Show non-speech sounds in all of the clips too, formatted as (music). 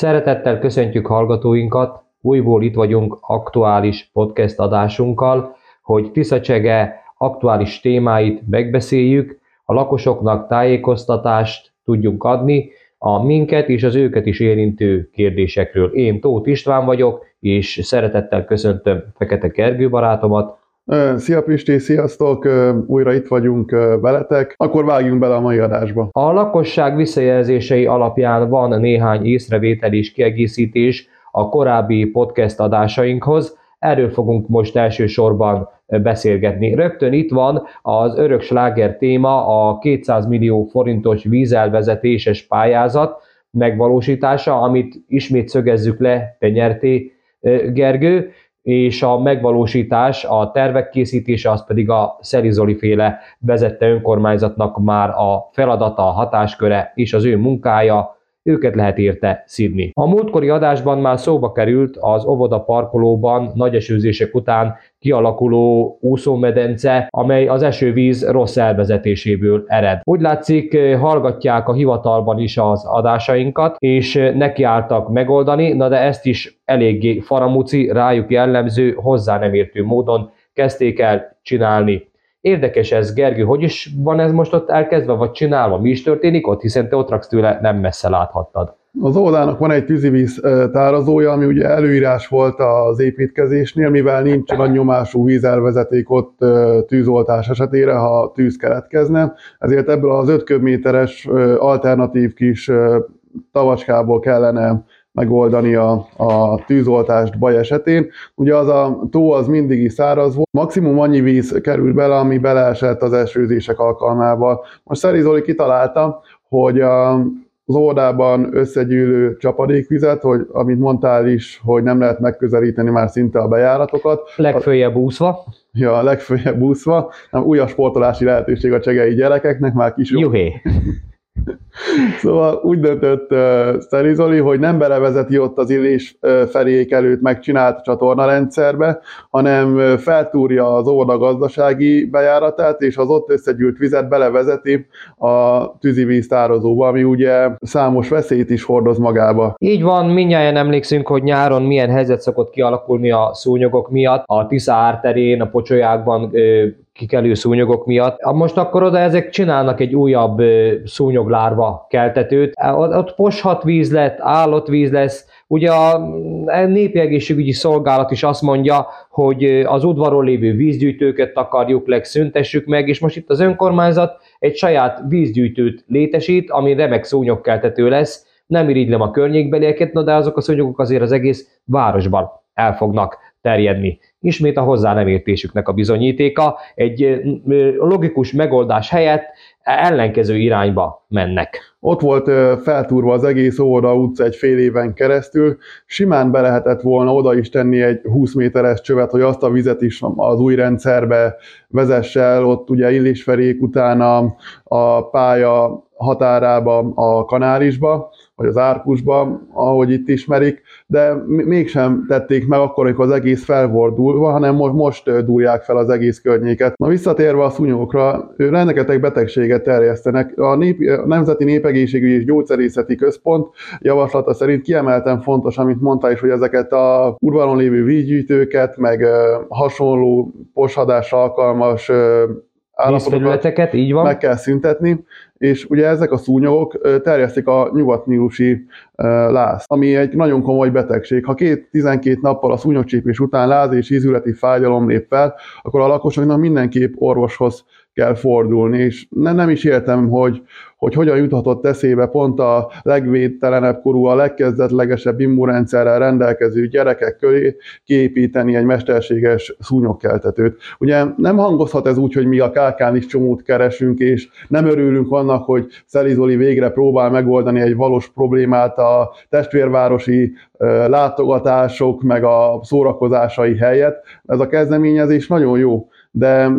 Szeretettel köszöntjük hallgatóinkat, újból itt vagyunk aktuális podcast adásunkkal, hogy Tiszacsege aktuális témáit megbeszéljük, a lakosoknak tájékoztatást tudjunk adni, a minket és az őket is érintő kérdésekről. Én Tóth István vagyok, és szeretettel köszöntöm Fekete Kergő barátomat. Szia Pisti, sziasztok! Újra itt vagyunk veletek. Akkor vágjunk bele a mai adásba. A lakosság visszajelzései alapján van néhány észrevétel és kiegészítés a korábbi podcast adásainkhoz. Erről fogunk most elsősorban beszélgetni. Rögtön itt van az örök sláger téma, a 200 millió forintos vízelvezetéses pályázat megvalósítása, amit ismét szögezzük le, te nyerté, Gergő, és a megvalósítás, a tervek készítése az pedig a Szelizoli féle vezette önkormányzatnak már a feladata, a hatásköre és az ő munkája, őket lehet érte szidni. A múltkori adásban már szóba került az óvoda parkolóban nagy esőzések után kialakuló úszómedence, amely az esővíz rossz elvezetéséből ered. Úgy látszik, hallgatják a hivatalban is az adásainkat, és nekiálltak megoldani, na de ezt is eléggé faramuci, rájuk jellemző, hozzá nem értő módon kezdték el csinálni. Érdekes ez, Gergő, hogy is van ez most ott elkezdve, vagy csinálva? Mi is történik ott, hiszen te ott raksz tőle, nem messze láthattad. Az óvodának van egy tűzivíz tározója, ami ugye előírás volt az építkezésnél, mivel nincs nagy nyomású vízelvezeték ott tűzoltás esetére, ha tűz keletkezne, ezért ebből az 5 köbméteres alternatív kis tavacskából kellene megoldani a, a tűzoltást baj esetén. Ugye az a tó az mindig is száraz volt, maximum annyi víz került bele, ami beleesett az esőzések alkalmával. Most Szeri Zoli kitalálta, hogy a, az óvodában összegyűlő csapadékvizet, hogy amit mondtál is, hogy nem lehet megközelíteni már szinte a bejáratokat. Legfőjebb úszva. Ja, legfőjebb úszva. Nem, újabb sportolási lehetőség a csegei gyerekeknek, már kis Juhé. (laughs) Szóval úgy döntött uh, Szeri Zoli, hogy nem belevezeti ott az illés uh, felék előtt megcsinált csatornarendszerbe, hanem uh, feltúrja az óvoda gazdasági bejáratát, és az ott összegyűlt vizet belevezeti a tűzivíz tározóba, ami ugye számos veszélyt is hordoz magába. Így van, mindjárt emlékszünk, hogy nyáron milyen helyzet szokott kialakulni a szúnyogok miatt. A Tisza árterén, a pocsolyákban kikelő szúnyogok miatt. Most akkor oda ezek csinálnak egy újabb szúnyoglárva keltetőt. Ott poshat víz lett, állott víz lesz, Ugye a Népi Egészségügyi Szolgálat is azt mondja, hogy az udvaron lévő vízgyűjtőket akarjuk legszüntessük meg, és most itt az önkormányzat egy saját vízgyűjtőt létesít, ami remek szúnyogkeltető lesz. Nem irigylem a környékbelieket, de azok a szúnyogok azért az egész városban el fognak terjedni. Ismét a hozzá nem értésüknek a bizonyítéka, egy logikus megoldás helyett ellenkező irányba mennek. Ott volt feltúrva az egész Óvoda utca egy fél éven keresztül, simán be lehetett volna oda is tenni egy 20 méteres csövet, hogy azt a vizet is az új rendszerbe vezesse el, ott ugye Illésferék után a, a pálya határába, a kanálisba, vagy az árkusba, ahogy itt ismerik, de mégsem tették meg akkor, amikor az egész fel hanem most, most dúlják fel az egész környéket. Na visszatérve a szúnyókra, rengeteg betegséget terjesztenek. A, nép, a Nemzeti Népegészségügyi és Gyógyszerészeti Központ javaslata szerint kiemelten fontos, amit mondta is, hogy ezeket a urvalon lévő vízgyűjtőket, meg hasonló poshadásra alkalmas állapotokat így van. meg kell szüntetni, és ugye ezek a szúnyogok terjesztik a nyugatnílusi láz, ami egy nagyon komoly betegség. Ha két 12 nappal a szúnyogcsípés után láz és ízületi fájdalom lép fel, akkor a lakosoknak mindenképp orvoshoz kell fordulni, és nem, nem is értem, hogy, hogy hogyan juthatott eszébe pont a legvédtelenebb korú, a legkezdetlegesebb immunrendszerrel rendelkező gyerekek köré kiépíteni egy mesterséges szúnyogkeltetőt. Ugye nem hangozhat ez úgy, hogy mi a kákán is csomót keresünk, és nem örülünk annak, hogy Szelizoli végre próbál megoldani egy valós problémát a testvérvárosi látogatások, meg a szórakozásai helyett. Ez a kezdeményezés nagyon jó, de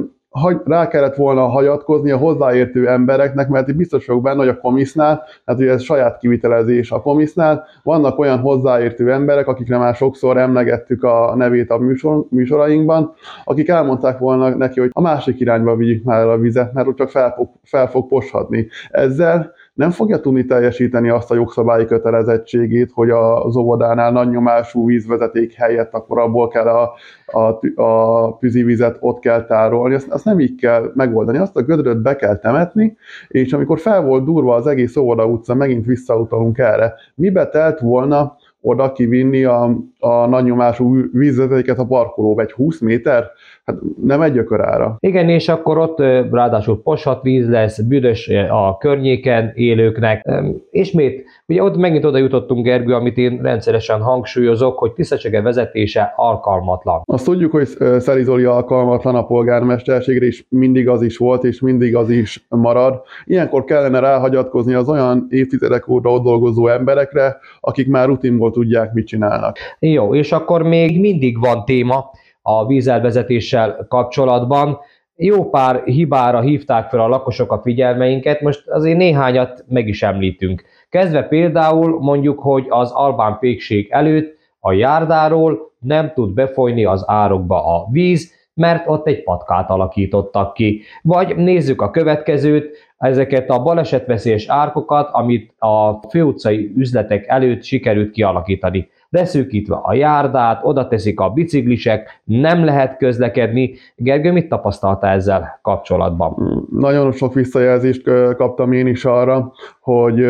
rá kellett volna hagyatkozni a hozzáértő embereknek, mert itt biztos vagyok benne, hogy a komisznál, hát ugye ez saját kivitelezés a komisznál, vannak olyan hozzáértő emberek, akikre már sokszor emlegettük a nevét a műsor, műsorainkban, akik elmondták volna neki, hogy a másik irányba vigyük már a vizet, mert úgy csak fel fog, fel fog poshadni. Ezzel nem fogja tudni teljesíteni azt a jogszabályi kötelezettségét, hogy az óvodánál nagy nyomású vízvezeték helyett akkor abból kell a, a, a tűzivizet ott kell tárolni. Azt, azt nem így kell megoldani, azt a gödröt be kell temetni, és amikor fel volt durva az egész óvoda utca, megint visszautalunk erre, mibe telt volna oda kivinni a, a nagy nyomású vízvezetéket a parkolóba, egy 20 méter, hát nem egy ökörára. Igen, és akkor ott ráadásul poshat víz lesz, büdös a környéken élőknek. Ismét, ugye ott megint oda jutottunk, Gergő, amit én rendszeresen hangsúlyozok, hogy Tiszacsege vezetése alkalmatlan. Azt tudjuk, hogy Szeri Zoli alkalmatlan a polgármesterségre, és mindig az is volt, és mindig az is marad. Ilyenkor kellene ráhagyatkozni az olyan évtizedek óta ott dolgozó emberekre, akik már rutinból tudják, mit csinálnak. Jó, és akkor még mindig van téma a vízelvezetéssel kapcsolatban. Jó pár hibára hívták fel a lakosok a figyelmeinket, most azért néhányat meg is említünk. Kezdve például mondjuk, hogy az Albán pékség előtt a járdáról nem tud befolyni az árokba a víz, mert ott egy patkát alakítottak ki. Vagy nézzük a következőt, ezeket a balesetveszélyes árkokat, amit a főutcai üzletek előtt sikerült kialakítani leszűkítve a járdát, oda teszik a biciklisek, nem lehet közlekedni. Gergő, mit tapasztalta ezzel kapcsolatban? Nagyon sok visszajelzést kaptam én is arra, hogy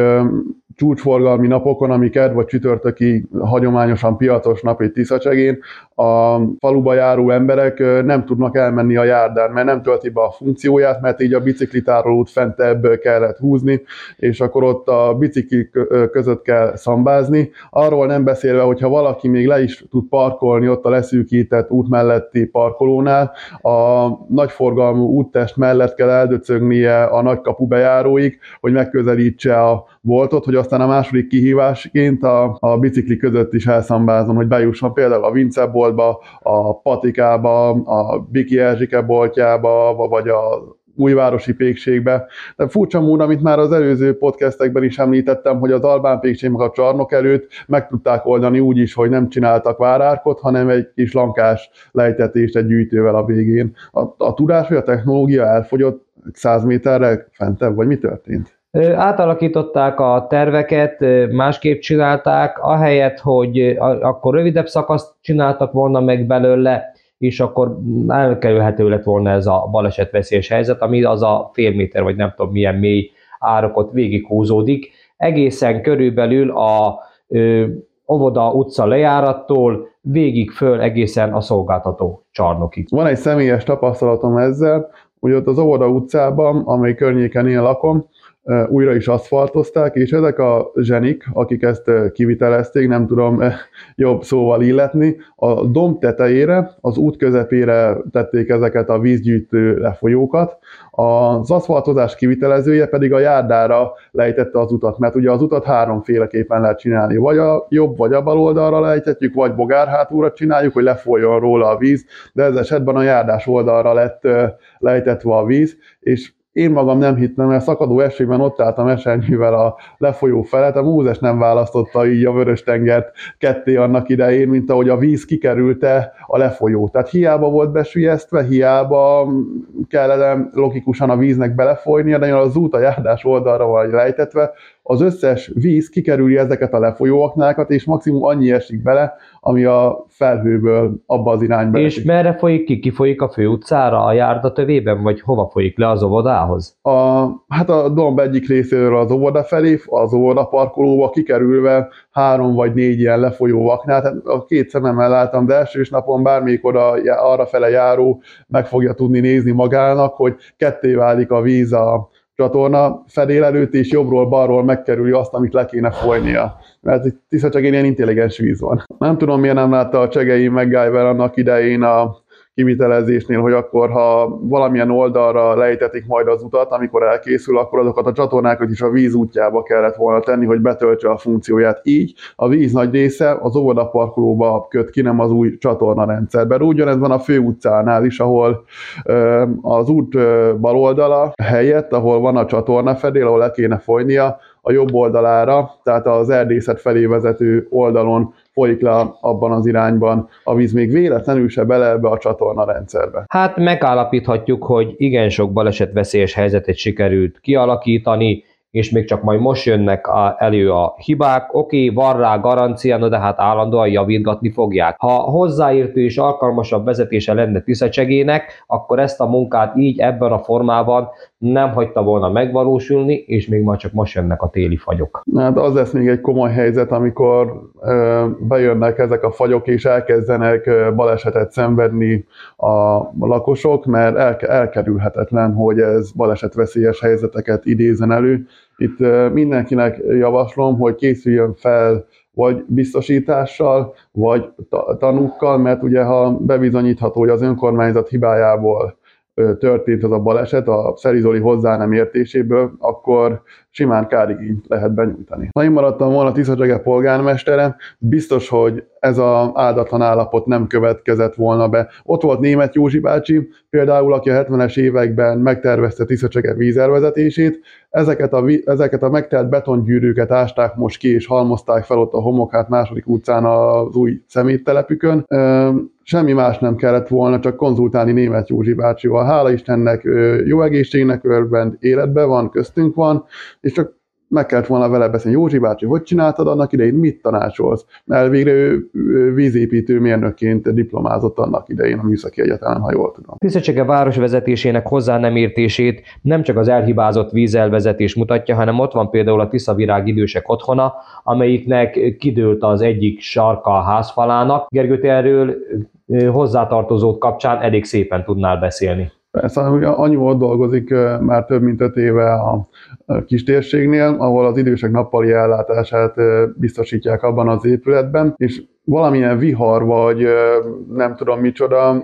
csúcsforgalmi napokon, ami kedd vagy csütörtöki hagyományosan piacos nap egy Tiszacsegén, a faluba járó emberek nem tudnak elmenni a járdán, mert nem tölti be a funkcióját, mert így a biciklitárolót fentebb kellett húzni, és akkor ott a bicikli között kell szambázni. Arról nem beszélve, hogyha valaki még le is tud parkolni ott a leszűkített út melletti parkolónál, a nagyforgalmú úttest mellett kell eldöcögnie a nagykapu bejáróig, hogy megközelítse a voltot, hogy aztán a második kihívásként a, a bicikli között is elszambázom, hogy bejusson például a Vince boltba, a Patikába, a Biki Erzsike boltjába, vagy a újvárosi pékségbe. De furcsa módon, amit már az előző podcastekben is említettem, hogy az Albán pékség a csarnok előtt meg tudták oldani úgy is, hogy nem csináltak várárkot, hanem egy kis lankás lejtetést egy gyűjtővel a végén. A, a tudás, hogy a technológia elfogyott 100 méterre fentebb, vagy mi történt? Átalakították a terveket, másképp csinálták, ahelyett, hogy akkor rövidebb szakaszt csináltak volna meg belőle, és akkor elkerülhető lett volna ez a balesetveszélyes helyzet, ami az a fél méter, vagy nem tudom milyen mély árokot végighúzódik. Egészen körülbelül a ö, Óvoda utca lejárattól végig föl egészen a szolgáltató csarnokig. Van egy személyes tapasztalatom ezzel, hogy ott az Óvoda utcában, amely környéken én lakom, újra is aszfaltozták, és ezek a zsenik, akik ezt kivitelezték, nem tudom jobb szóval illetni, a domb tetejére, az út közepére tették ezeket a vízgyűjtő lefolyókat, az aszfaltozás kivitelezője pedig a járdára lejtette az utat, mert ugye az utat háromféleképpen lehet csinálni, vagy a jobb, vagy a bal oldalra lejtetjük, vagy bogárhátúra csináljuk, hogy lefolyjon róla a víz, de ez esetben a járdás oldalra lett lejtetve a víz, és én magam nem hittem, mert szakadó esőben ott álltam esernyővel a lefolyó felett, a Mózes nem választotta így a vörös tengert ketté annak idején, mint ahogy a víz kikerülte a lefolyó. Tehát hiába volt besülyeztve, hiába kellene logikusan a víznek belefolynia, de az út a járdás oldalra van lejtetve, az összes víz kikerüli ezeket a lefolyóaknákat, és maximum annyi esik bele, ami a felhőből abba az irányba És esik. merre folyik ki? Ki folyik a főutcára, a járda tövében, vagy hova folyik le az óvodához? A, hát a domb egyik részéről az óvoda felé, az óvoda parkolóba kikerülve három vagy négy ilyen lefolyó vaknál, tehát a két szememmel láttam, de elsős napon bármelyik oda arra fele járó meg fogja tudni nézni magának, hogy ketté válik a víz a csatorna fedél előtt, és jobbról-balról megkerüli azt, amit le kéne folynia. Mert itt tiszta csak ilyen intelligens víz van. Nem tudom, miért nem látta a Csegei MacGyver annak idején a kivitelezésnél, hogy akkor, ha valamilyen oldalra lejtetik majd az utat, amikor elkészül, akkor azokat a csatornákat is a víz útjába kellett volna tenni, hogy betöltse a funkcióját. Így a víz nagy része az óvodaparkolóba köt ki, nem az új csatornarendszerben. Ugyanez van a főutcánál is, ahol az út bal oldala helyett, ahol van a csatorna fedél, ahol le kéne folynia, a jobb oldalára, tehát az erdészet felé vezető oldalon folyik le abban az irányban a víz még véletlenül se bele ebbe a csatorna rendszerbe. Hát megállapíthatjuk, hogy igen sok balesetveszélyes helyzetet sikerült kialakítani, és még csak majd most jönnek a, elő a hibák, oké, okay, van rá garancia, de hát állandóan javítgatni fogják. Ha hozzáértő és alkalmasabb vezetése lenne Tiszacsegének, akkor ezt a munkát így ebben a formában nem hagyta volna megvalósulni, és még majd csak most jönnek a téli fagyok. Hát az lesz még egy komoly helyzet, amikor ö, bejönnek ezek a fagyok, és elkezdenek ö, balesetet szenvedni a lakosok, mert el, elkerülhetetlen, hogy ez balesetveszélyes helyzeteket idézen elő. Itt mindenkinek javaslom, hogy készüljön fel vagy biztosítással, vagy tanúkkal, mert ugye ha bebizonyítható, hogy az önkormányzat hibájából történt az a baleset a Szerizoli hozzá nem értéséből, akkor simán kárigényt lehet benyújtani. Ha én maradtam volna Tiszacsege polgármestere, biztos, hogy ez az áldatlan állapot nem következett volna be. Ott volt német Józsi bácsi, például, aki a 70-es években megtervezte Tiszacsege vízervezetését, ezeket a, ezeket a megtelt betongyűrűket ásták most ki, és halmozták fel ott a homokát második utcán az új szeméttelepükön. Semmi más nem kellett volna, csak konzultálni német Józsi bácsival. Hála Istennek jó egészségnek örvend, életben van, köztünk van, és csak meg kellett volna vele beszélni, Józsi bácsi, hogy csináltad annak idején, mit tanácsolsz? Mert végre ő vízépítő mérnökként diplomázott annak idején a műszaki egyetemen, ha jól tudom. Tisztsége város vezetésének hozzá nem értését nem csak az elhibázott vízelvezetés mutatja, hanem ott van például a Tiszavirág idősek otthona, amelyiknek kidőlt az egyik sarka a házfalának. Gergő, erről hozzátartozók kapcsán elég szépen tudnál beszélni. Persze, annyi ott dolgozik már több mint öt éve a kistérségnél, ahol az idősek nappali ellátását biztosítják abban az épületben, és valamilyen vihar, vagy nem tudom micsoda,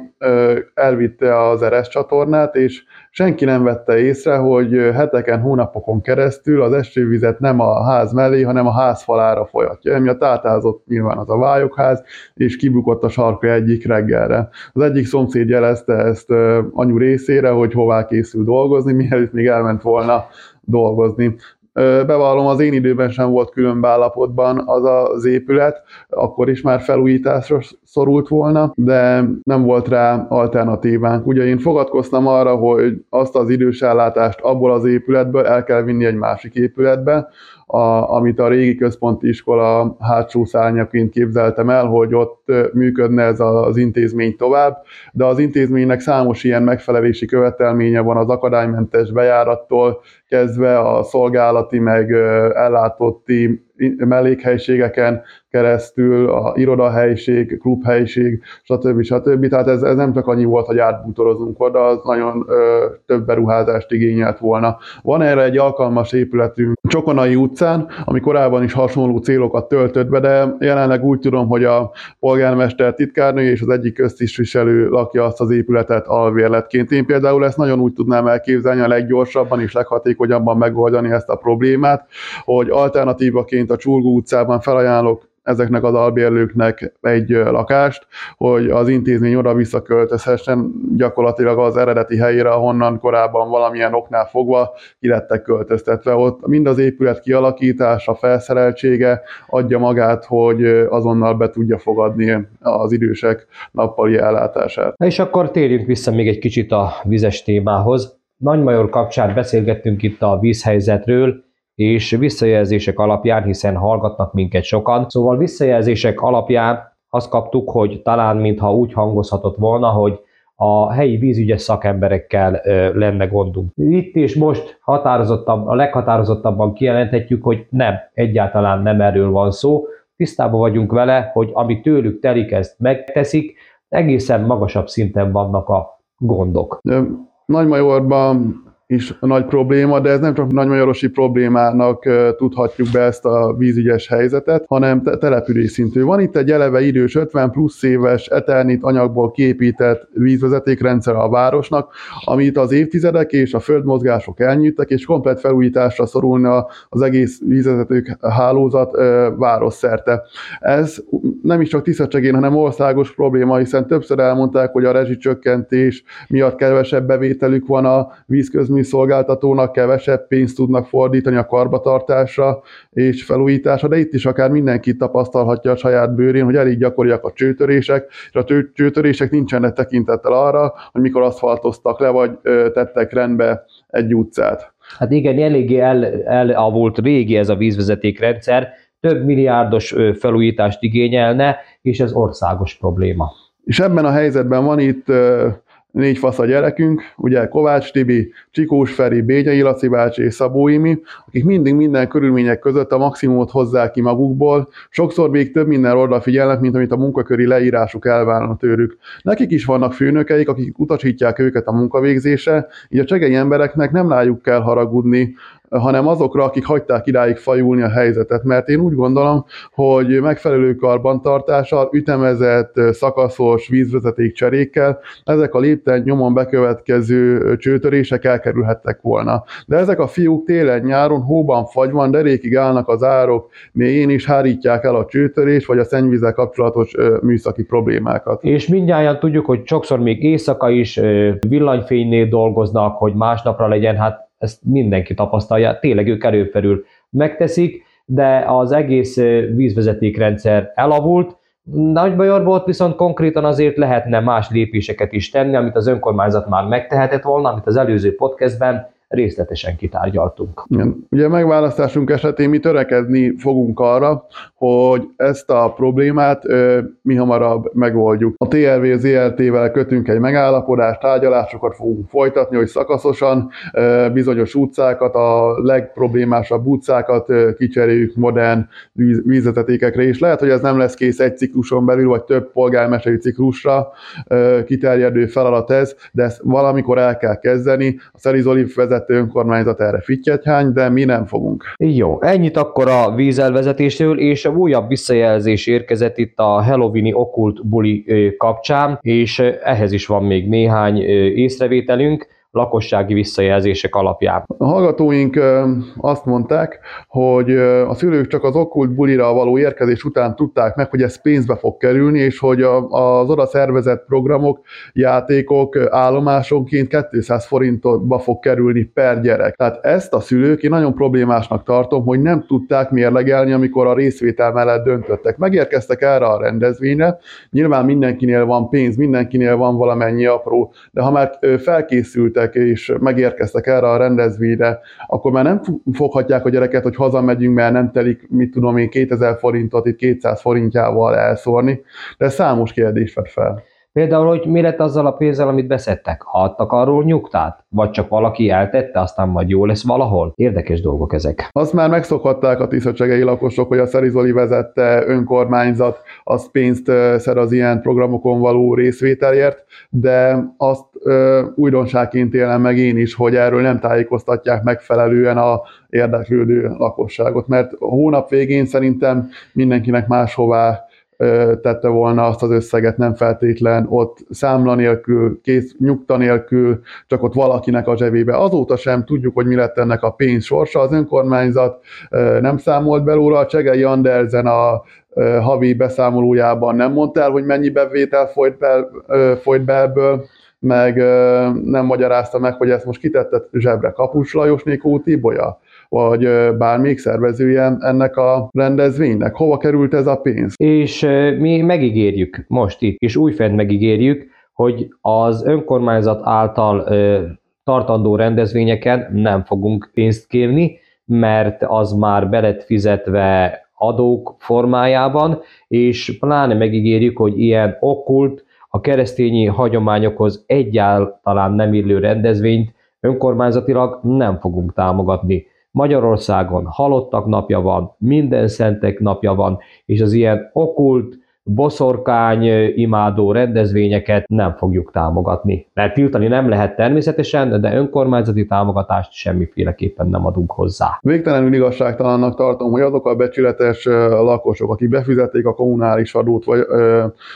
elvitte az Eres csatornát, és senki nem vette észre, hogy heteken, hónapokon keresztül az esővizet nem a ház mellé, hanem a ház falára folyatja, emiatt átázott nyilván az a vályokház, és kibukott a sarka egyik reggelre. Az egyik szomszéd jelezte ezt anyu részére, hogy hová készül dolgozni, mielőtt még elment volna dolgozni. Bevallom, az én időben sem volt különb állapotban az az épület, akkor is már felújításra szorult volna, de nem volt rá alternatívánk. Ugye én fogadkoztam arra, hogy azt az idősellátást abból az épületből el kell vinni egy másik épületbe, a, amit a régi központi iskola hátsó szárnyaként képzeltem el, hogy ott működne ez az intézmény tovább, de az intézménynek számos ilyen megfelelési követelménye van az akadálymentes bejárattól kezdve a szolgálati meg ellátotti mellékhelységeken keresztül, a irodahelyiség, klubhelyiség, stb. stb. Tehát ez, ez nem csak annyi volt, hogy átbútorozunk oda, az nagyon ö, több beruházást igényelt volna. Van erre egy alkalmas épületünk Csokonai utcán, ami korábban is hasonló célokat töltött be, de jelenleg úgy tudom, hogy a polgármester titkárnő és az egyik köztisztviselő lakja azt az épületet alvérletként. Én például ezt nagyon úgy tudnám elképzelni a leggyorsabban és leghatékonyabban megoldani ezt a problémát, hogy alternatívaként a Csurgó utcában felajánlok ezeknek az albérlőknek egy lakást, hogy az intézmény oda visszaköltözhessen gyakorlatilag az eredeti helyére, ahonnan korábban valamilyen oknál fogva ki lettek költöztetve. Ott mind az épület kialakítása, felszereltsége adja magát, hogy azonnal be tudja fogadni az idősek nappali ellátását. És akkor térjünk vissza még egy kicsit a vizes témához. Nagymajor kapcsán beszélgettünk itt a vízhelyzetről, és visszajelzések alapján, hiszen hallgatnak minket sokan. Szóval visszajelzések alapján azt kaptuk, hogy talán mintha úgy hangozhatott volna, hogy a helyi vízügyes szakemberekkel lenne gondunk. Itt és most határozottabb, a leghatározottabban kijelenthetjük, hogy nem, egyáltalán nem erről van szó. Tisztában vagyunk vele, hogy ami tőlük telik, ezt megteszik, egészen magasabb szinten vannak a gondok. Nagymajorban is nagy probléma, de ez nem csak nagymajorosi problémának tudhatjuk be ezt a vízügyes helyzetet, hanem te- település szintű. Van itt egy eleve idős 50 plusz éves eternit anyagból kiépített vízvezetékrendszer a városnak, amit az évtizedek és a földmozgások elnyűjtek, és komplet felújításra szorulna az egész vízvezetők hálózat város szerte. Ez nem is csak Tiszacsegén, hanem országos probléma, hiszen többször elmondták, hogy a rezsicsökkentés miatt kevesebb bevételük van a vízközmű szolgáltatónak kevesebb pénzt tudnak fordítani a karbatartásra és felújításra, de itt is akár mindenki tapasztalhatja a saját bőrén, hogy elég gyakoriak a csőtörések, és a csőtörések nincsenek tekintettel arra, hogy mikor aszfaltoztak le, vagy tettek rendbe egy utcát. Hát igen, eléggé el, elavult régi ez a vízvezetékrendszer, több milliárdos felújítást igényelne, és ez országos probléma. És ebben a helyzetben van itt négy fasz a gyerekünk, ugye Kovács Tibi, Csikós Feri, Bényai Laci bácsi és Szabó Imi, akik mindig minden körülmények között a maximumot hozzák ki magukból, sokszor még több minden odafigyelnek, mint amit a munkaköri leírásuk elvárna tőlük. Nekik is vannak főnökeik, akik utasítják őket a munkavégzése, így a csegei embereknek nem rájuk kell haragudni, hanem azokra, akik hagyták idáig fajulni a helyzetet. Mert én úgy gondolom, hogy megfelelő karbantartással, ütemezett, szakaszos vízvezeték cserékkel ezek a lépten nyomon bekövetkező csőtörések elkerülhettek volna. De ezek a fiúk télen-nyáron, hóban, fagyban, derékig állnak az árok mélyén is hárítják el a csőtörés vagy a szennyvízzel kapcsolatos műszaki problémákat. És mindjárt tudjuk, hogy sokszor még éjszaka is villanyfénynél dolgoznak, hogy másnapra legyen, hát ezt mindenki tapasztalja, tényleg ők erőfelül megteszik, de az egész vízvezetékrendszer elavult, Nagybajorból viszont konkrétan azért lehetne más lépéseket is tenni, amit az önkormányzat már megtehetett volna, amit az előző podcastben részletesen kitárgyaltunk. Igen. Ugye megválasztásunk esetén mi törekedni fogunk arra, hogy ezt a problémát ö, mi hamarabb megoldjuk. A TRV ZRT-vel kötünk egy megállapodást, tárgyalásokat fogunk folytatni, hogy szakaszosan ö, bizonyos utcákat, a legproblémásabb utcákat ö, kicseréljük modern víz, vízvezetékekre, és lehet, hogy ez nem lesz kész egy cikluson belül, vagy több polgármesteri ciklusra ö, kiterjedő feladat ez, de ezt valamikor el kell kezdeni. A Szerizoli vezet vezető önkormányzat erre fittyethány, de mi nem fogunk. Jó, ennyit akkor a vízelvezetésről, és a újabb visszajelzés érkezett itt a Halloweeni okkult buli kapcsán, és ehhez is van még néhány észrevételünk lakossági visszajelzések alapján. A hallgatóink azt mondták, hogy a szülők csak az okkult bulira való érkezés után tudták meg, hogy ez pénzbe fog kerülni, és hogy az oda szervezett programok, játékok állomásonként 200 forintba fog kerülni per gyerek. Tehát ezt a szülők én nagyon problémásnak tartom, hogy nem tudták mérlegelni, amikor a részvétel mellett döntöttek. Megérkeztek erre a rendezvényre, nyilván mindenkinél van pénz, mindenkinél van valamennyi apró, de ha már felkészültek jöttek és megérkeztek erre a rendezvényre, akkor már nem foghatják a gyereket, hogy hazamegyünk, mert nem telik, mit tudom én, 2000 forintot itt 200 forintjával elszórni, de számos kérdés vett fel. Például, hogy mi lett azzal a pénzzel, amit beszedtek? Adtak arról nyugtát? Vagy csak valaki eltette, aztán majd jó lesz valahol? Érdekes dolgok ezek. Azt már megszokhatták a tiszacsegei lakosok, hogy a Szerizoli vezette önkormányzat az pénzt szer az ilyen programokon való részvételért, de azt ö, újdonságként élem meg én is, hogy erről nem tájékoztatják megfelelően a érdeklődő lakosságot, mert a hónap végén szerintem mindenkinek máshová tette volna azt az összeget, nem feltétlen ott számla nélkül, kész nyugta nélkül, csak ott valakinek a zsebébe. Azóta sem tudjuk, hogy mi lett ennek a pénz sorsa. Az önkormányzat nem számolt belőle, a Csegei Andersen a havi beszámolójában nem mondta el, hogy mennyi bevétel folyt be, folyt be ebből, meg nem magyarázta meg, hogy ezt most kitette zsebre Kapus Lajos Nikó Tibolya vagy bármelyik szervezője ennek a rendezvénynek? Hova került ez a pénz? És mi megígérjük most itt, és újfent megígérjük, hogy az önkormányzat által tartandó rendezvényeken nem fogunk pénzt kérni, mert az már belet fizetve adók formájában, és pláne megígérjük, hogy ilyen okkult, a keresztényi hagyományokhoz egyáltalán nem illő rendezvényt önkormányzatilag nem fogunk támogatni. Magyarországon halottak napja van, minden szentek napja van, és az ilyen okult, boszorkány imádó rendezvényeket nem fogjuk támogatni. Mert tiltani nem lehet természetesen, de önkormányzati támogatást semmiféleképpen nem adunk hozzá. Végtelenül igazságtalannak tartom, hogy azok a becsületes lakosok, akik befizették a kommunális adót, vagy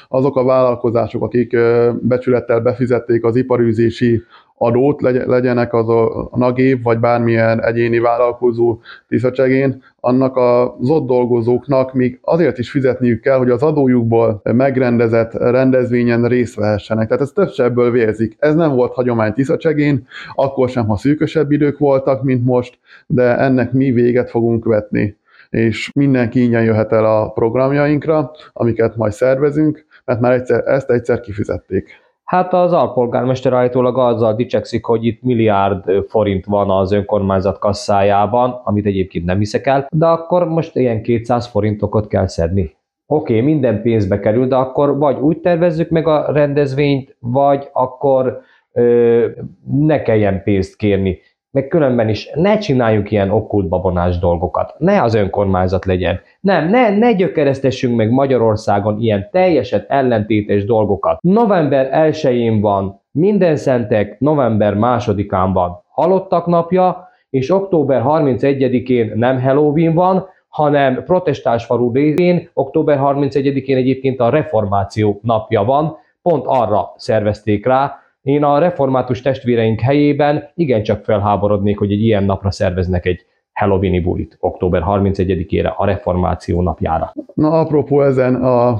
azok a vállalkozások, akik becsülettel befizették az iparűzési adót, legyenek az a nagév, vagy bármilyen egyéni vállalkozó tiszacsegén, annak az ott dolgozóknak még azért is fizetniük kell, hogy az adójukból megrendezett rendezvényen részt vehessenek. Tehát ez több ebből vérzik. Ez nem volt hagyomány tiszacsegén, akkor sem, ha szűkösebb idők voltak, mint most, de ennek mi véget fogunk vetni és mindenki ingyen jöhet el a programjainkra, amiket majd szervezünk, mert már egyszer, ezt egyszer kifizették. Hát az alpolgármester állítólag azzal dicsekszik, hogy itt milliárd forint van az önkormányzat kasszájában, amit egyébként nem hiszek el, de akkor most ilyen 200 forintokat kell szedni. Oké, okay, minden pénzbe kerül, de akkor vagy úgy tervezzük meg a rendezvényt, vagy akkor ö, ne kelljen pénzt kérni. Meg különben is ne csináljuk ilyen okkult babonás dolgokat. Ne az önkormányzat legyen. Nem, ne, ne gyökeresztessünk meg Magyarországon ilyen teljesen ellentétes dolgokat. November 1-én van minden szentek, november 2-án van halottak napja, és október 31-én nem Halloween van, hanem protestáns falu részén október 31-én egyébként a reformáció napja van, pont arra szervezték rá. Én a református testvéreink helyében igencsak felháborodnék, hogy egy ilyen napra szerveznek egy Halloweeni bulit október 31-ére a reformáció napjára. Na, apropó ezen a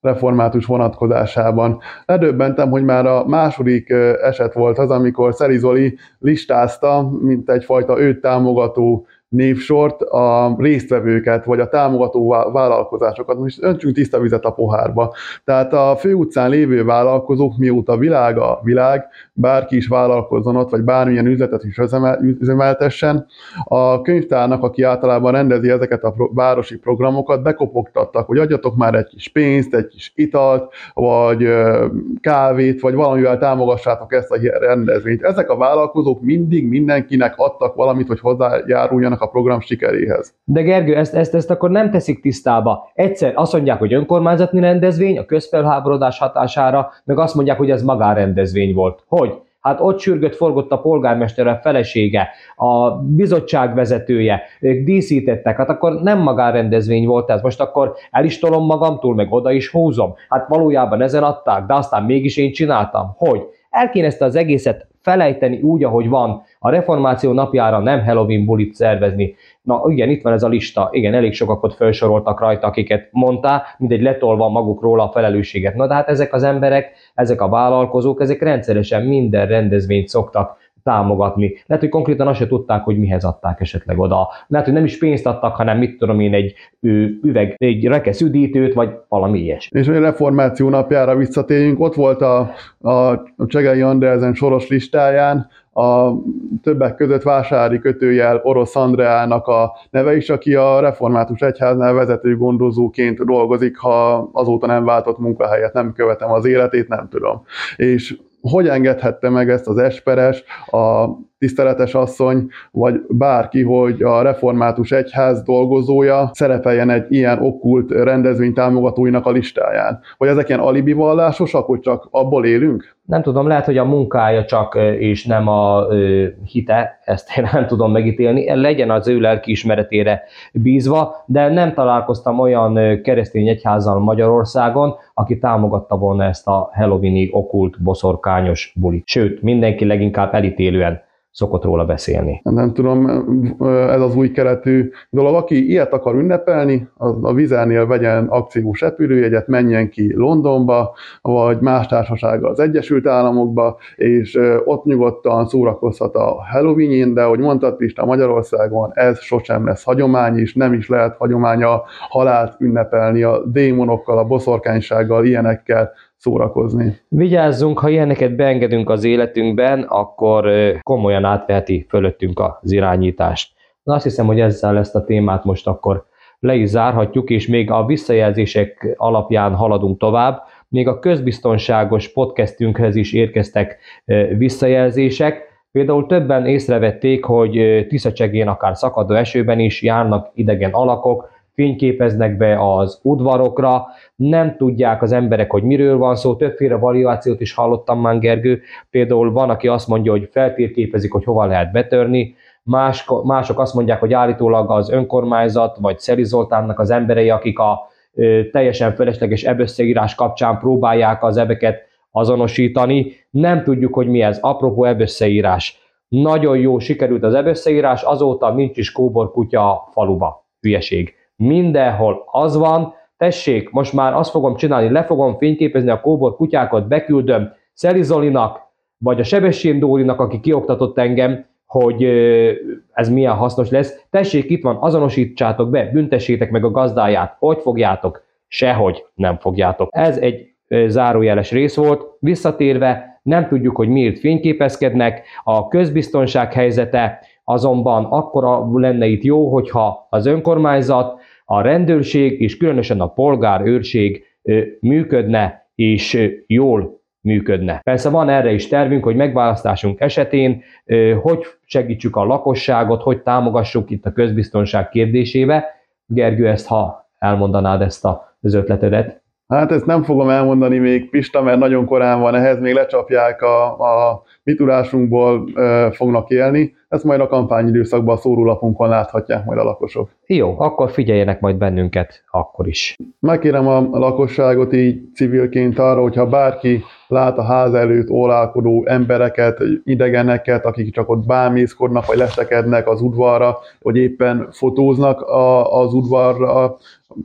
református vonatkozásában. Ledöbbentem, hogy már a második eset volt az, amikor Szeri Zoli listázta, mint egyfajta őt támogató névsort a résztvevőket, vagy a támogató vállalkozásokat. Most öntsünk tiszta vizet a pohárba. Tehát a főutcán lévő vállalkozók, mióta világ a világ, bárki is vállalkozzon ott, vagy bármilyen üzletet is üzemeltessen, a könyvtárnak, aki általában rendezi ezeket a városi programokat, bekopogtattak, hogy adjatok már egy kis pénzt, egy kis italt, vagy kávét, vagy valamivel támogassátok ezt a rendezvényt. Ezek a vállalkozók mindig mindenkinek adtak valamit, hogy hozzájáruljanak a program sikeréhez. De Gergő, ezt, ezt, ezt akkor nem teszik tisztába. Egyszer azt mondják, hogy önkormányzati rendezvény a közfelháborodás hatására, meg azt mondják, hogy ez magánrendezvény volt. Hogy? Hát ott sürgött, forgott a polgármester, a felesége, a bizottság vezetője, ők díszítettek, hát akkor nem magánrendezvény volt ez, most akkor el is tolom magamtól, meg oda is húzom. Hát valójában ezen adták, de aztán mégis én csináltam. Hogy? El kéne ezt az egészet felejteni úgy, ahogy van. A reformáció napjára nem Halloween bulit szervezni. Na igen, itt van ez a lista. Igen, elég sokakat felsoroltak rajta, akiket mondta, mindegy letolva magukról a felelősséget. Na de hát ezek az emberek, ezek a vállalkozók, ezek rendszeresen minden rendezvényt szoktak támogatni. Lehet, hogy konkrétan azt se tudták, hogy mihez adták esetleg oda. Lehet, hogy nem is pénzt adtak, hanem mit tudom én, egy üveg, egy rekesz üdítőt, vagy valami ilyesmi. És a reformáció napjára visszatérjünk, ott volt a, a Csegei Andreasen soros listáján, a többek között vásári kötőjel Orosz Andreának a neve is, aki a református egyháznál vezető gondozóként dolgozik, ha azóta nem váltott munkahelyet, nem követem az életét, nem tudom. És hogy engedhette meg ezt az esperes, a tiszteletes asszony, vagy bárki, hogy a református egyház dolgozója szerepeljen egy ilyen okkult rendezvény támogatóinak a listáján? Vagy ezek ilyen alibi vallásosak, hogy csak abból élünk? Nem tudom, lehet, hogy a munkája csak, és nem a hite, ezt én nem tudom megítélni, legyen az ő lelki ismeretére bízva, de nem találkoztam olyan keresztény egyházal Magyarországon, aki támogatta volna ezt a halloweeni okult boszorkányos bulit. Sőt, mindenki leginkább elítélően szokott róla beszélni. Nem tudom, ez az új keretű dolog. Aki ilyet akar ünnepelni, az a vizernél vegyen akciós repülőjegyet, menjen ki Londonba, vagy más társasággal az Egyesült Államokba, és ott nyugodtan szórakozhat a halloween de hogy mondtad Pista, Magyarországon ez sosem lesz hagyomány, és nem is lehet hagyomány a halált ünnepelni a démonokkal, a boszorkánysággal, ilyenekkel, szórakozni. Vigyázzunk, ha ilyeneket beengedünk az életünkben, akkor komolyan átveheti fölöttünk az irányítást. Na azt hiszem, hogy ezzel ezt a témát most akkor le is zárhatjuk, és még a visszajelzések alapján haladunk tovább. Még a közbiztonságos podcastünkhez is érkeztek visszajelzések. Például többen észrevették, hogy Tiszacsegén akár szakadó esőben is járnak idegen alakok, fényképeznek be az udvarokra, nem tudják az emberek, hogy miről van szó, többféle variációt is hallottam már Gergő, például van, aki azt mondja, hogy feltérképezik, hogy hova lehet betörni, Más, mások azt mondják, hogy állítólag az önkormányzat vagy Szeri Zoltánnak az emberei, akik a ö, teljesen felesleges ebösszeírás kapcsán próbálják az ebeket azonosítani. Nem tudjuk, hogy mi ez. Apropó ebösszeírás. Nagyon jó sikerült az ebösszeírás, azóta nincs is kóborkutya a faluba. Hülyeség mindenhol az van, tessék, most már azt fogom csinálni, le fogom fényképezni a kóbor kutyákat, beküldöm Szeli Zolinak, vagy a Sebessén Dórinak, aki kioktatott engem, hogy ez milyen hasznos lesz. Tessék, itt van, azonosítsátok be, büntessétek meg a gazdáját. Hogy fogjátok? Sehogy nem fogjátok. Ez egy zárójeles rész volt. Visszatérve, nem tudjuk, hogy miért fényképezkednek, a közbiztonság helyzete azonban akkora lenne itt jó, hogyha az önkormányzat, a rendőrség és különösen a polgárőrség működne és jól működne. Persze van erre is tervünk, hogy megválasztásunk esetén hogy segítsük a lakosságot, hogy támogassuk itt a közbiztonság kérdésébe. Gergő, ezt ha elmondanád ezt az ötletedet. Hát ezt nem fogom elmondani még Pista, mert nagyon korán van ehhez, még lecsapják a, a mi tudásunkból e, fognak élni. Ezt majd a kampányidőszakban a szórólapunkon láthatják majd a lakosok. Jó, akkor figyeljenek majd bennünket akkor is. Megkérem a lakosságot így civilként arra, hogyha bárki lát a ház előtt ólálkodó embereket, idegeneket, akik csak ott bámészkodnak, vagy leszekednek az udvarra, vagy éppen fotóznak a, az udvarra,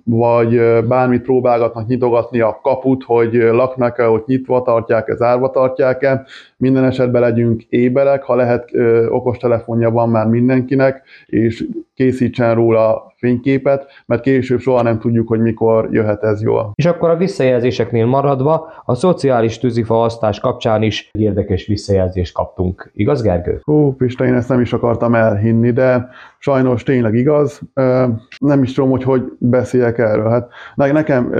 vagy bármit próbálgatnak nyitogatni a kaput, hogy laknak-e, hogy nyitva tartják-e, zárva tartják-e. Minden esetben legyünk éberek, ha lehet okostelefonja van már mindenkinek, és készítsen róla fényképet, mert később soha nem tudjuk, hogy mikor jöhet ez jól. És akkor a visszajelzéseknél maradva, a szociális tűzifa asztás kapcsán is egy érdekes visszajelzést kaptunk. Igaz, Gergő? Hú, Pista, én ezt nem is akartam elhinni, de sajnos tényleg igaz. Nem is tudom, hogy hogy beszéljek erről. Hát nekem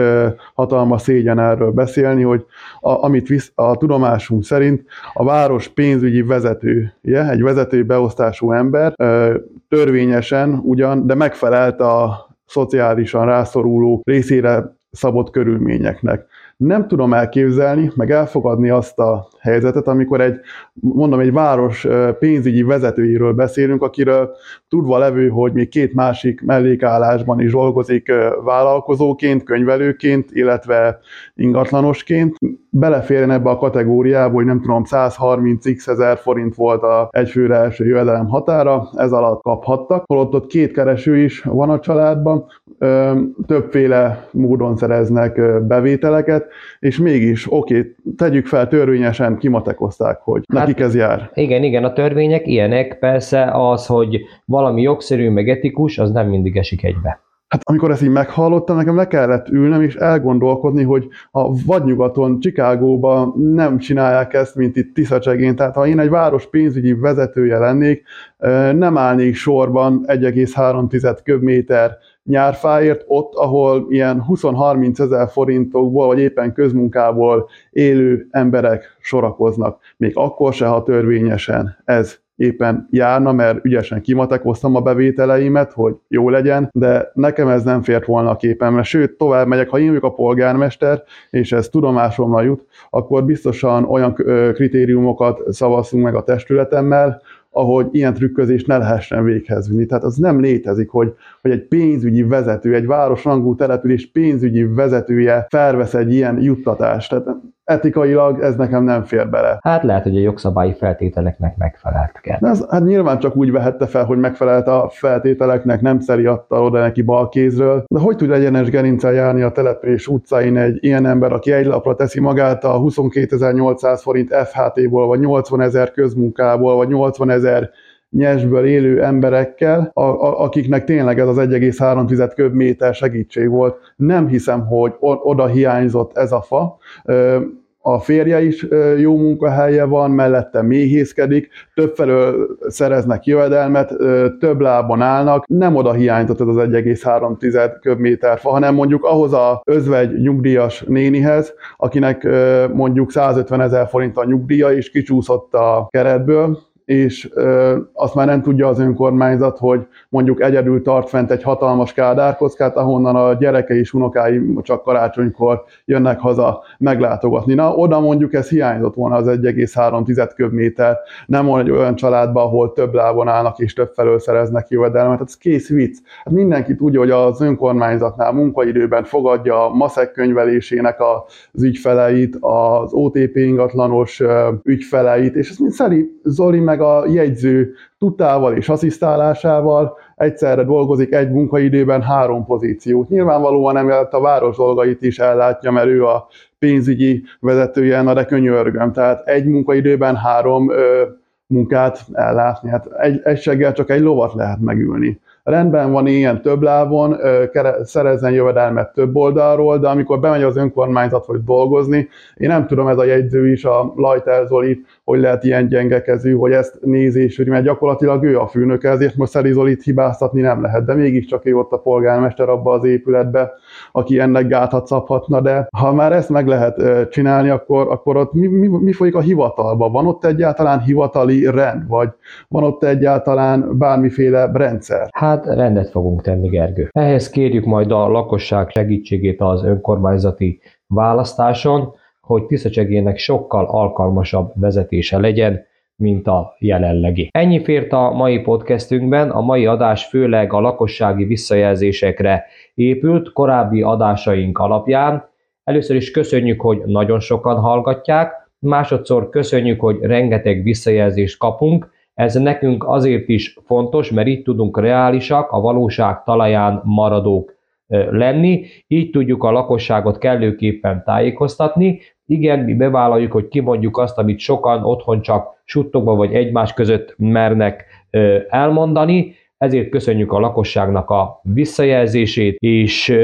hatalmas szégyen erről beszélni, hogy a, amit visz, a tudomásunk szerint a város pénzügyi vezetője, egy vezető beosztású ember törvényesen ugyan, de megfelelt a szociálisan rászoruló részére szabott körülményeknek. Nem tudom elképzelni, meg elfogadni azt a helyzetet, amikor egy, mondom, egy város pénzügyi vezetőiről beszélünk, akiről tudva levő, hogy még két másik mellékállásban is dolgozik vállalkozóként, könyvelőként, illetve ingatlanosként, beleférjen ebbe a kategóriába, hogy nem tudom, 130x ezer forint volt a egyfőre első jövedelem határa, ez alatt kaphattak, holott ott két kereső is van a családban, többféle módon szereznek bevételeket, és mégis, oké, tegyük fel törvényesen kimatekozták, hogy hát, nekik ez jár. Igen, igen, a törvények ilyenek, persze az, hogy valami jogszerű, meg etikus, az nem mindig esik egybe. Hát amikor ezt így meghallottam, nekem le kellett ülnem és elgondolkodni, hogy a vadnyugaton, Csikágóban nem csinálják ezt, mint itt Tiszacsegén. Tehát ha én egy város pénzügyi vezetője lennék, nem állnék sorban 1,3 köbméter nyárfáért, ott, ahol ilyen 20-30 ezer forintokból, vagy éppen közmunkából élő emberek sorakoznak. Még akkor se, ha törvényesen ez éppen járna, mert ügyesen kimatekoztam a bevételeimet, hogy jó legyen, de nekem ez nem fért volna a képemre. Sőt, tovább megyek, ha én vagyok a polgármester, és ez tudomásomra jut, akkor biztosan olyan kritériumokat szavazunk meg a testületemmel, ahogy ilyen trükközést ne lehessen véghez vinni. Tehát az nem létezik, hogy, hogy egy pénzügyi vezető, egy városrangú település pénzügyi vezetője felvesz egy ilyen juttatást. Tehát etikailag ez nekem nem fér bele. Hát lehet, hogy a jogszabályi feltételeknek megfelelt kell. Ez, hát nyilván csak úgy vehette fel, hogy megfelelt a feltételeknek, nem szeri adta oda neki balkézről. De hogy tud egyenes gerincel járni a település utcáin egy ilyen ember, aki egy lapra teszi magát a 22.800 forint FHT-ból, vagy 80 ezer közmunkából, vagy 80 ezer nyesből élő emberekkel, a, a, akiknek tényleg ez az 1,3 köbméter segítség volt. Nem hiszem, hogy oda hiányzott ez a fa a férje is jó munkahelye van, mellette méhészkedik, többfelől szereznek jövedelmet, több lábon állnak, nem oda hiányzott ez az 1,3 köbméter fa, hanem mondjuk ahhoz a özvegy nyugdíjas nénihez, akinek mondjuk 150 ezer forint a nyugdíja, és kicsúszott a keretből, és azt már nem tudja az önkormányzat, hogy mondjuk egyedül tart fent egy hatalmas kádárkockát, ahonnan a gyerekei és unokái csak karácsonykor jönnek haza meglátogatni. Na, oda mondjuk ez hiányzott volna az 1,3 köbméter, nem egy olyan családban, ahol több lábon állnak és több felől szereznek jövedelmet. Hát ez kész vicc. Hát mindenki tudja, hogy az önkormányzatnál munkaidőben fogadja a maszek könyvelésének az ügyfeleit, az OTP ingatlanos ügyfeleit, és ezt mind Szeri Zoli meg a jegyző tudtával és asszisztálásával egyszerre dolgozik egy munkaidőben három pozíciót. Nyilvánvalóan emellett a város dolgait is ellátja, mert ő a pénzügyi vezetője, na de könyörgöm. Tehát egy munkaidőben három ö, munkát ellátni. Hát egy, egy seggel csak egy lovat lehet megülni. rendben van ilyen több lábon, szerezzen jövedelmet több oldalról, de amikor bemegy az önkormányzat, hogy dolgozni, én nem tudom, ez a jegyző is, a Lajter Zoli, hogy lehet ilyen gyengekezű, hogy ezt nézi és mert gyakorlatilag ő a főnök, ezért most Szeri Zolit hibáztatni nem lehet, de mégiscsak ő ott a polgármester abba az épületbe, aki ennek gátat szabhatna, de ha már ezt meg lehet csinálni, akkor, akkor ott mi, mi, mi folyik a hivatalban? Van ott egyáltalán hivatali rend, vagy van ott egyáltalán bármiféle rendszer? Hát rendet fogunk tenni, Gergő. Ehhez kérjük majd a lakosság segítségét az önkormányzati választáson, hogy Tiszacsegének sokkal alkalmasabb vezetése legyen, mint a jelenlegi. Ennyi fért a mai podcastünkben, a mai adás főleg a lakossági visszajelzésekre épült korábbi adásaink alapján. Először is köszönjük, hogy nagyon sokan hallgatják, másodszor köszönjük, hogy rengeteg visszajelzést kapunk, ez nekünk azért is fontos, mert itt tudunk reálisak, a valóság talaján maradók lenni, így tudjuk a lakosságot kellőképpen tájékoztatni. Igen, mi bevállaljuk, hogy kimondjuk azt, amit sokan otthon csak suttogva vagy egymás között mernek elmondani, ezért köszönjük a lakosságnak a visszajelzését, és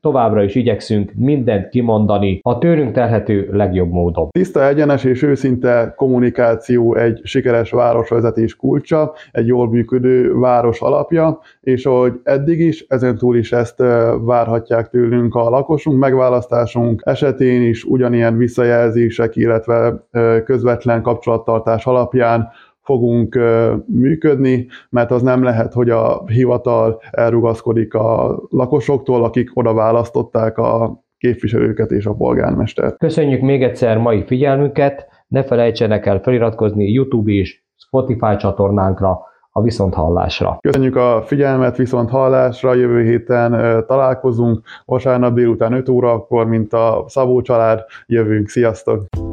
továbbra is igyekszünk mindent kimondani a tőlünk telhető legjobb módon. Tiszta, egyenes és őszinte kommunikáció egy sikeres városvezetés kulcsa, egy jól működő város alapja, és ahogy eddig is, ezen túl is ezt várhatják tőlünk a lakosunk, megválasztásunk esetén is ugyanilyen visszajelzések, illetve közvetlen kapcsolattartás alapján fogunk működni, mert az nem lehet, hogy a hivatal elrugaszkodik a lakosoktól, akik oda választották a képviselőket és a polgármestert. Köszönjük még egyszer mai figyelmünket, ne felejtsenek el feliratkozni YouTube és Spotify csatornánkra, a viszonthallásra. Köszönjük a figyelmet, viszont hallásra, jövő héten találkozunk, vasárnap délután 5 órakor, mint a Szabó család, jövünk, sziasztok!